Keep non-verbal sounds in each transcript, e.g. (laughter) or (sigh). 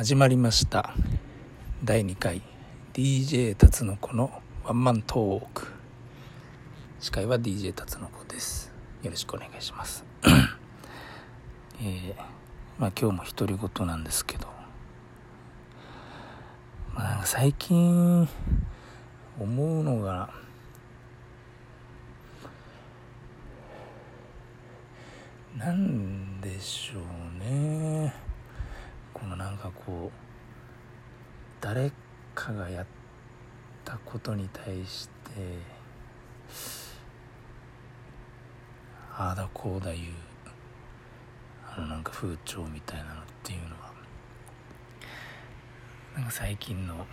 始まりました。第2回。DJ 辰の子のワンマントーク。司会は DJ 辰の子です。よろしくお願いします。(coughs) えー、まあ今日も独り言なんですけど、まあ、最近思うのがなんでしょうね。このなんかこう誰かがやったことに対してああだこうだいうあのなんか風潮みたいなのっていうのはなんか最近の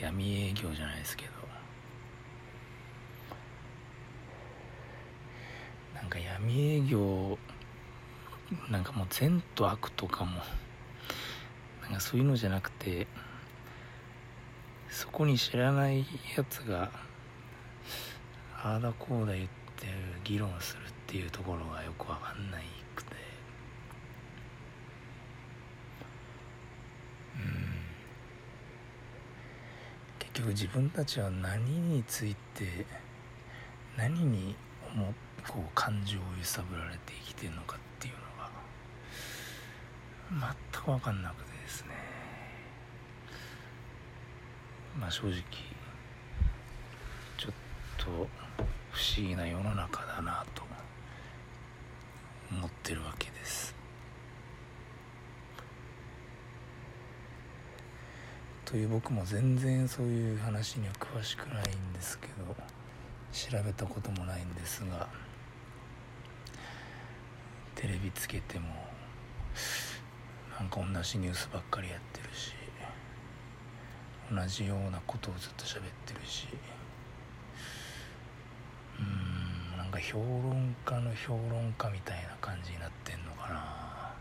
闇営業じゃないですけどなんか闇営業なんかもう善と悪とかもなそういうのじゃなくてそこに知らないやつがああだこうだ言って議論するっていうところがよくわかんないくて。うん。結局自分たちは何について何に思こう感情を揺さぶられて生きてるのかっていうのが全く分かんなくて。ですね。まあ正直ちょっと不思議な世の中だなと思ってるわけです。という僕も全然そういう話には詳しくないんですけど調べたこともないんですがテレビつけてもなんか同じニュースばっかりやってるし同じようなことをずっと喋ってるしうんなんか評論家の評論家みたいな感じになってんのかな、ま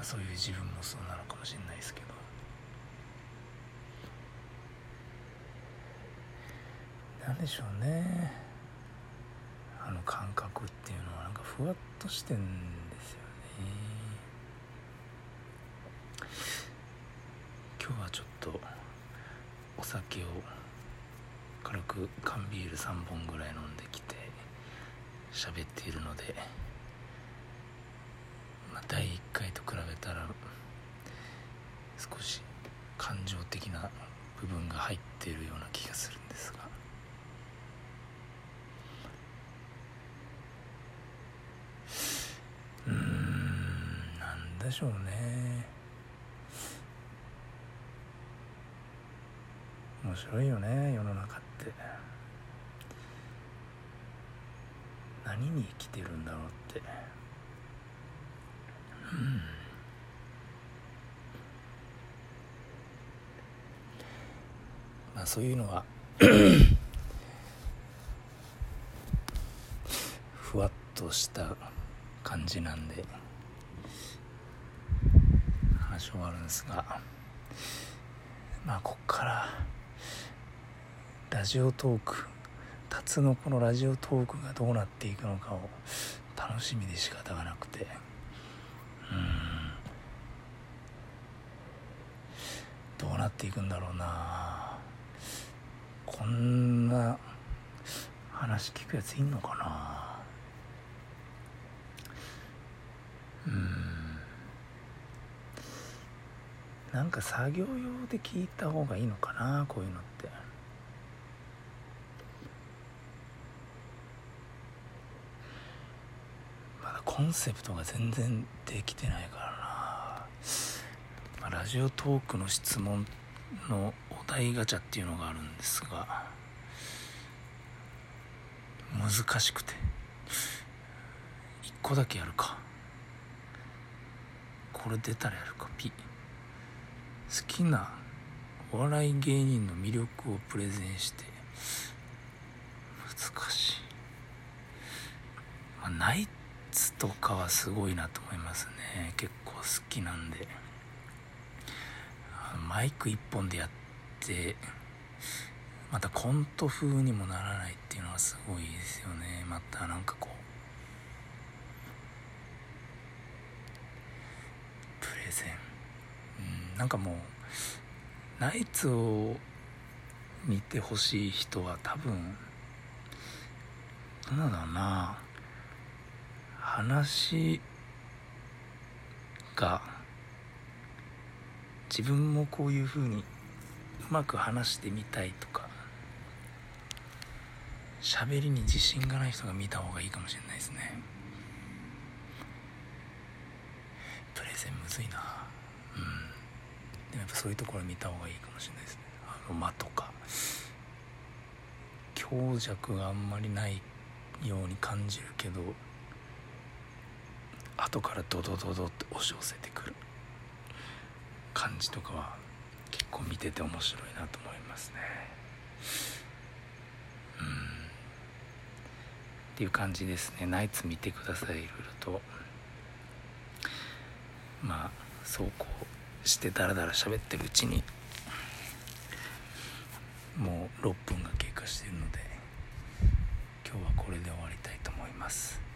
あ、そういう自分もそうなのかもしれないですけど。なんでしょうね。あの感覚っていうのはなんかふわっとしてんですよね。今日はちょっとお酒を軽く缶ビール3本ぐらい飲んできて喋っているので、まあ、第1回と比べたら少し感情的な部分が入っているような気がするんですが。うんなんでしょうね。面白いよね世の中って。何に生きてるんだろうって。うん。まあそういうのは (coughs) ふわっとした感じなんで話終わるんですがまあこっからラジオトーク辰のこのラジオトークがどうなっていくのかを楽しみで仕方がなくて。うん。どうなっていくんだろうな。こんな話聞くやついんのかな。うん。なんか作業用で聞いた方がいいのかなこういうのってまだコンセプトが全然できてないからな、まあ、ラジオトークの質問のお題ガチャっていうのがあるんですが難しくて。1個だけやるか。これ出たらやるか。ピ。好きなお笑い芸人の魅力をプレゼンして。難しい、まあ、ナイツとかはすごいなと思いますね。結構好きなんで。マイク一本でやってまたコント風にもならないっていうのはすごいですよね。またなんかこうプレゼン。うんなんかもうナイツを見てほしい人は多分どうだろうな。話が自分もこういう風にうまく話してみたいとか喋りに自信がない人が見た方がいいかもしれないですね。プレゼンむずいな。うん。でもやっぱそういうところ見た方がいいかもしれないですね。あの間とか。強弱があんまりないように感じるけど後からドドドドって押し寄せてくる。感じとかは結構見てて面白いなと思いますね。うん。っていう感じですね。ナイツ見てくださいいろいろと。まあそうこうしてダラダラ喋ってるうちにもう6分が経過しているので今日はこれで終わりたいと思います。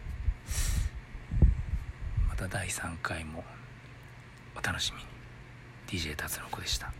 た第3回もお楽しみに。DJ 達の子でした。